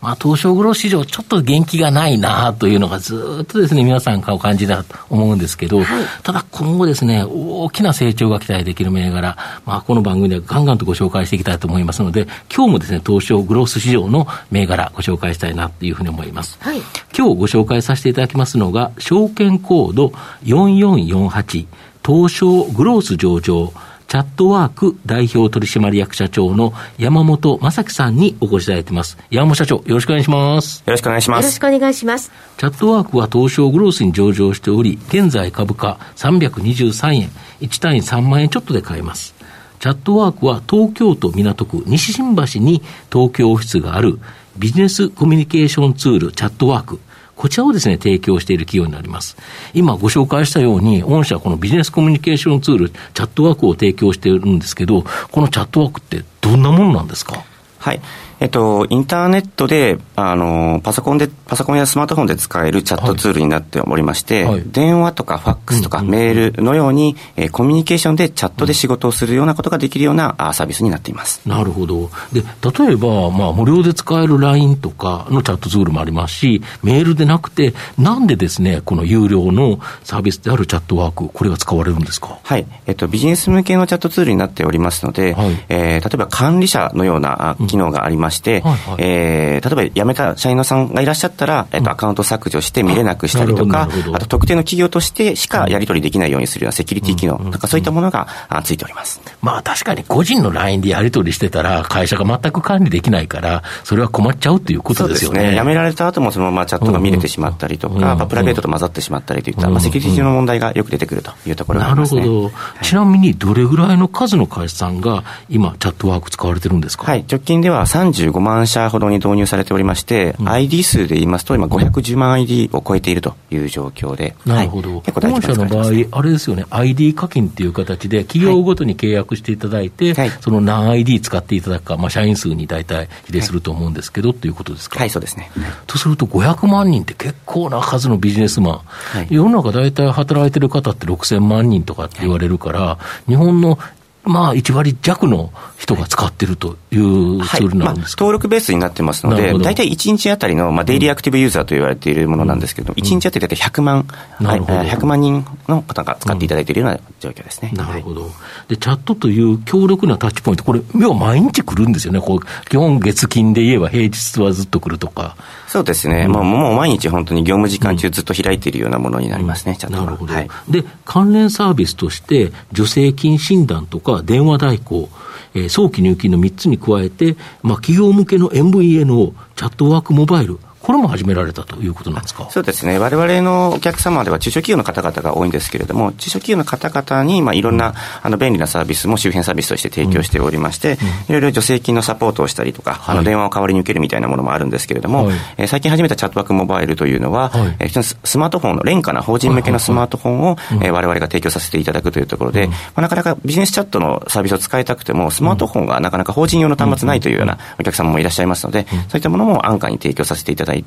まあ、東証グロー市場、ちょっと元気がないなというのがずっとですね、皆さんお感じだと思うんですけど、はい、ただ今後ですね、大きな成長が期待できる銘柄、まあ、この番組ではガンガンとご紹介していきたいと思いますので、今日もですね、東証グロース市場の銘柄ご紹介したいなというふうに思います。はい、今日ご紹介させていただきますのが、証券コード4448、東証グロース上場、チャットワーク代表取締役社長の山本正樹さんにお越しいただいています。山本社長、よろしくお願いします。よろしくお願いします。よろしくお願いします。チャットワークは東証グロースに上場しており、現在株価323円、1単位3万円ちょっとで買えます。チャットワークは東京都港区西新橋に東京オフィスがあるビジネスコミュニケーションツールチャットワーク。こちらをですね、提供している企業になります。今ご紹介したように、御社はこのビジネスコミュニケーションツール、チャットワークを提供しているんですけど、このチャットワークってどんなものなんですか？はい。えっと、インターネットで、あの、パソコンで、パソコンやスマートフォンで使えるチャットツールになっておりまして、はい、電話とかファックスとかメールのように、えー、コミュニケーションでチャットで仕事をするようなことができるようなあサービスになっています。なるほど。で、例えば、まあ、無料で使える LINE とかのチャットツールもありますし、メールでなくて、なんでですね、この有料のサービスであるチャットワーク、これが使われるんですか？はい。えっと、ビジネス向けのチャットツールになっておりますので、はい、えー、例えば管理者のような機能がありまして、うんはいはい、えーえー、例えば辞めた社員のさんがいらっしゃったら、えっと、アカウント削除して見れなくしたりとか、あと特定の企業としてしかやり取りできないようにするようなセキュリティ機能、なんかそういったものがついております。まあ確かに個人の LINE でやり取りしてたら、会社が全く管理できないから、それは困っちゃうということですよね。ね。辞められた後もそのままチャットが見れてしまったりとか、まあ、プライベートと混ざってしまったりといった、まあ、セキュリティの問題がよく出てくるというところがありますね。なるほど。ちなみにどれぐらいの数の会社さんが今、チャットワーク使われてるんですか？はい、直近では35万社ほどに導入されておりまして、うん、ID 数で言いますと、今、510万 ID を超えているという状況で、なるほど、はい、結構大社の場合、あれですよね、ID 課金っていう形で、企業ごとに契約していただいて、はい、その何 ID 使っていただくか、まあ、社員数に大体比例すると思うんですけど、はい、ということですか？はい、そうですね。とすると、500万人って結構な数のビジネスマン、はい、世の中大体働いてる方って6000万人とかって言われるから、日本のまあ、1割弱の人が使ってるというツールなんですか、はい。まあ、登録ベースになってますので、大体1日あたりの、まあ、デイリーアクティブユーザーと言われているものなんですけど、うん、1日あたり大体100万、うん、はい、100万人の方が使っていただいているような状況ですね。うん、なるほど。で、チャットという強力なタッチポイント、これ、要は毎日来るんですよね。こう基本月金で言えば平日はずっと来るとか。そうですね。もうもう毎日本当に業務時間中ずっと開いているようなものになりますね、チャットなるほど、はい。で、関連サービスとして、助成金診断とか電話代行、えー、早期入金の3つに加えて、まあ、企業向けの MVNO、チャットワークモバイル、これも始められたということなんですか？そうですね、われわれのお客様では中小企業の方々が多いんですけれども、中小企業の方々に、まあ、いろんな、うん、あの便利なサービスも周辺サービスとして提供しておりまして、うん、いろいろ助成金のサポートをしたりとか、はい、あの電話を代わりに受けるみたいなものもあるんですけれども、はい、えー、最近始めたチャットワークモバイルというのは、はい、えー、スマートフォンの廉価な法人向けのスマートフォンを、われわれが提供させていただくというところで、うん、まあ、なかなかビジネスチャットのサービスを使いたくても、スマートフォンがなかなか法人用の端末ないというようなお客様もいらっしゃいますので、そういったものも安価に提供させていただいて、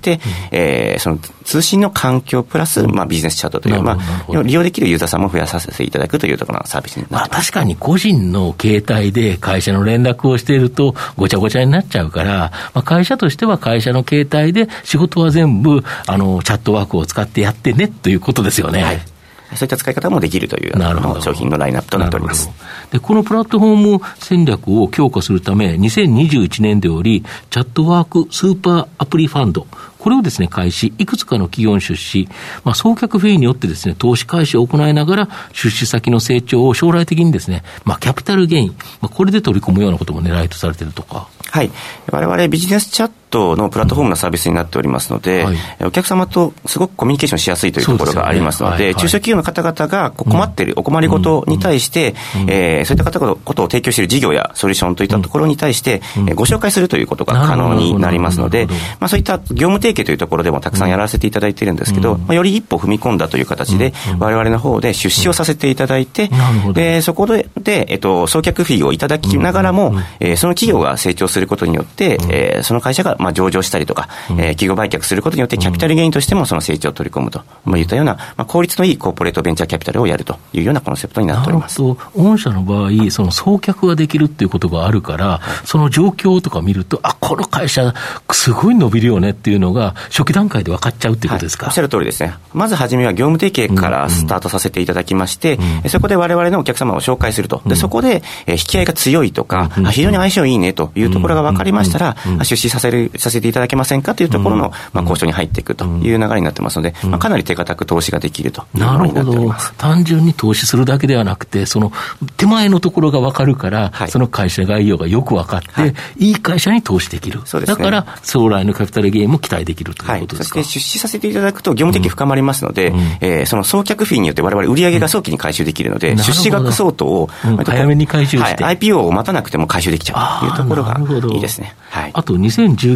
えーえー、その通信の環境プラス、まあ、ビジネスチャットという、まあ、利用できるユーザーさんも増やさせていただくというところのサービスになってます、まあ、確かに個人の携帯で会社の連絡をしていると、ごちゃごちゃになっちゃうから、まあ、会社としては会社の携帯で仕事は全部あのチャットワークを使ってやってねということですよね。はいそういった使い方もできるというの商品のラインナップとなっておりますでこのプラットフォーム戦略を強化するため、2021年でより、チャットワークスーパーアプリファンド、これをですね、開始、いくつかの企業に出資、まあ、送客フィーによってですね、投資開始を行いながら、出資先の成長を将来的にですね、まあ、キャピタルゲイン、まあ、これで取り込むようなことも狙いとされているとか。はい。我々ビジネスチャットのプラットフォームのサービスになっておりますので、はい、お客様とすごくコミュニケーションしやすいというところがありますので、でねはいはい、中小企業の方々が困っているお困りごとに対して、うん、えー、そういった方々ことを提供している事業やソリューションといったところに対して、うん、ご紹介するということが可能になりますので、まあ、そういった業務提携というところでもたくさんやらせていただいているんですけど、まあ、より一歩踏み込んだという形で、我々の方で出資をさせていただいて、でそこで、でえっと、送客フィーをいただきながらも、えー、その企業が成長することによって、えー、その会社がまあ上場したりとか、うん、えー、企業売却することによって、キャピタルゲインとしてもその成長を取り込むと、まあ、いったような、まあ、効率のいいコーポレートベンチャーキャピタルをやるというようなコンセプトになっております。御社の場合、その送客ができるっていうことがあるから、その状況とか見ると、あこの会社、すごい伸びるよねっていうのが、初期段階で分かっちゃうっていうことですか、はい、おっしゃる通りですね、まず初めは業務提携からスタートさせていただきまして、うん。うん、そこでわれわれのお客様を紹介すると、でそこで、え引き合いが強いとか、うん、非常に相性いいねというところが分かりましたら、出資させるさせていただけませんかというところの、まあ、交渉に入っていくという流れになってますので、まあ、かなり手堅く投資ができるとなっております。単純に投資するだけではなくて、その手前のところが分かるから、はい、その会社概要がよく分かって、はい、いい会社に投資できる。そうですね、だから、将来のキャピタルゲインも期待できるということですか、はい、そして出資させていただくと、業務的深まりますので、うん、えー、その送客フィーによってわれわれ売上が早期に回収できるので、うん、出資額相当を、うん、早めに回収して、はい、IPO を待たなくても回収できちゃうというところがいいですね。はい、あと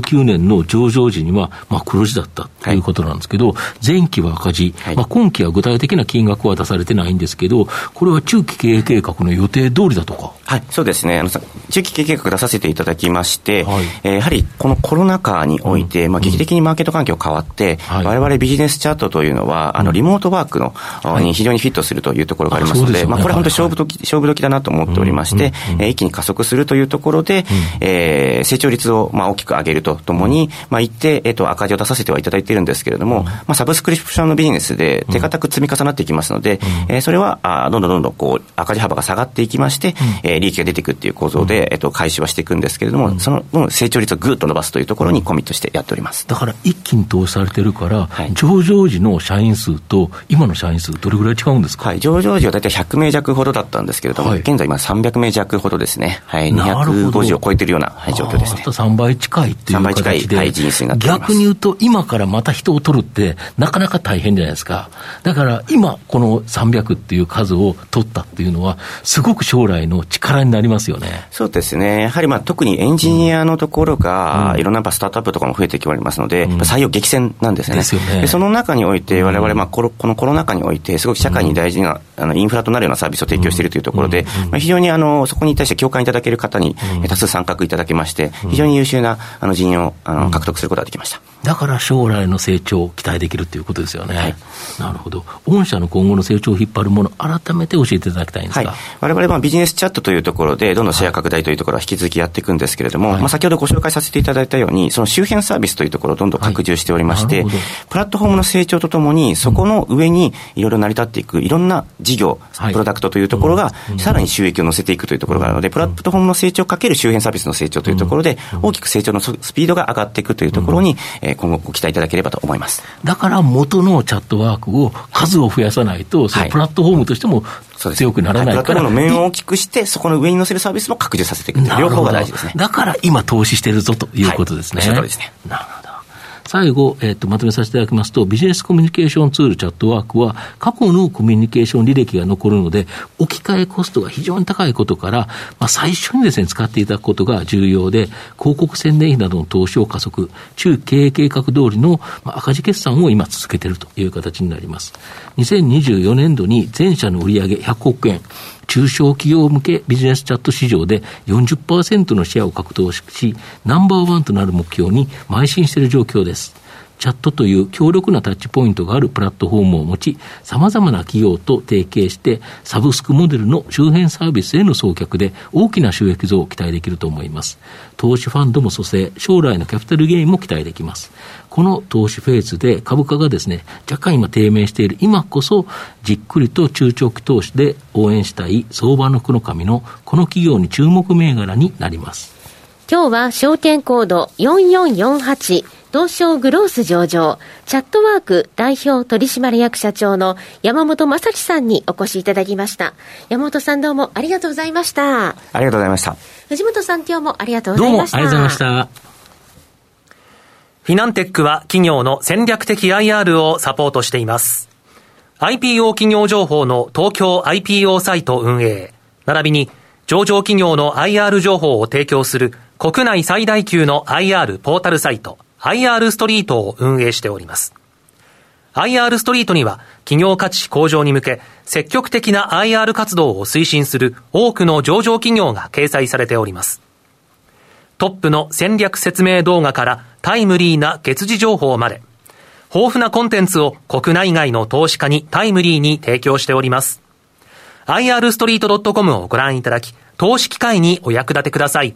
2019年の上場時には、まあ、黒字だったということなんですけど、はい、前期は赤字、はい、まあ、今期は具体的な金額は出されてないんですけど、これは中期経営計画の予定通りだとか。はい、そうですね。あの中期経営計画出させていただきまして、はい、えー、やはりこのコロナ禍において、うん、まあ、劇的にマーケット環境変わって、うん、我々ビジネスチャットというのは、あのリモートワークの、に非常にフィットするというところがありますので、あでね、まあ、これは本当に勝負時、勝負時だなと思っておりまして、うん、えー、一気に加速するというところで、うん、えー、成長率をまあ大きく上げるとともに、まあ、一定、えっ、ー、と、赤字を出させてはいただいているんですけれども、まあ、サブスクリプションのビジネスで手堅く積み重なっていきますので、うん、えー、それはあどんどんどんどんこう赤字幅が下がっていきまして、うん、えー、利益が出ていくっていう構造で、えっ、ー、と、開始はしていくんですけれども、うん、その成長率をぐっと伸ばすというところにコミットしてやっております。だから一気に投資されてるから、はい、上場時の社員数と今の社員数、どれぐらい違うんですか、はい、上場時は大体100名弱ほどだったんですけれども、はい、現在今300名弱ほどですね。はい、250を超えているような、はい、状況ですね。3倍近いっていう形で。はい、人数になって逆に言うと、今からまた人を取るって、なかなか大変じゃないですか。だから今、この300っていう数を取ったっていうのは、すごく将来の力になりますよね。そうですね。やはりまあ特にエンジニアのところが、いろんなスタートアップとかも増えてきておりますので、採用激戦なんですね。でね。でその中において、われわれ、まあこのコロナ禍において、すごく社会に大事な、あのインフラとなるようなサービスを提供しているというところで、まあ、非常にあのそこに対して共感いただける方に多数参画いただきまして、非常に優秀なあの人員をあの獲得することができました。だから将来の成長を期待できるということですよね。はい、なるほど。御社の今後の成長を引っ張るもの、改めて教えていただきたいんですが。われわれはビジネスチャットというところで、どんどんシェア拡大というところは引き続きやっていくんですけれども、はい、まあ、先ほどご紹介させていただいたように、その周辺サービスというところをどんどん拡充しておりまして、はい、プラットフォームの成長とともに、そこの上にいろいろ成り立っていく、いろんな事業、プロダクトというところが、さらに収益を乗せていくというところがあるので、プラットフォームの成長かける周辺サービスの成長というところで、大きく成長のスピードが上がっていくというところに、今後ご期待いただければと思います。だから元のチャットワークを数を増やさないと、そのプラットフォームとしても強くならないから、はい、プラットフォームの面を大きくして、そこの上に乗せるサービスも拡充させていく両方が大事ですね。だから今投資してるぞということですね。はい、ですね。なるほど。最後、えっ、と、まとめさせていただきますと、ビジネスコミュニケーションツールチャットワークは、過去のコミュニケーション履歴が残るので、置き換えコストが非常に高いことから、まあ、最初にですね、使っていただくことが重要で、広告宣伝費などの投資を加速、中経営計画通りの、まあ、赤字決算を今続けているという形になります。2024年度に全社の売上100億円、中小企業向けビジネスチャット市場で40%のシェアを獲得し、ナンバーワンとなる目標に邁進している状況です。チャットという強力なタッチポイントがあるプラットフォームを持ち、様々な企業と提携して、サブスクモデルの周辺サービスへの送客で大きな収益増を期待できると思います。投資ファンドも蘇生、将来のキャピタルゲインも期待できます。この投資フェーズで株価がですね、若干今低迷している今こそ、じっくりと中長期投資で応援したい相場の福の神のこの企業に注目銘柄になります。今日は証券コード4448東証グロース上場、チャットワーク代表取締役社長の山本正樹さんにお越しいただきました。山本さんどうもありがとうございました。ありがとうございました。藤本さん今日もありがとうございました。どうもありがとうございました。フィナンテックは企業の戦略的 IR をサポートしています。IPO 企業情報の東京 IPO サイト運営、並びに上場企業の IR 情報を提供する国内最大級の IR ポータルサイト IR ストリートを運営しております。IR ストリートには企業価値向上に向け積極的な IR 活動を推進する多くの上場企業が掲載されております。トップの戦略説明動画からタイムリーな月次情報まで、豊富なコンテンツを国内外の投資家にタイムリーに提供しております。irstreet.com をご覧いただき、投資機会にお役立てください。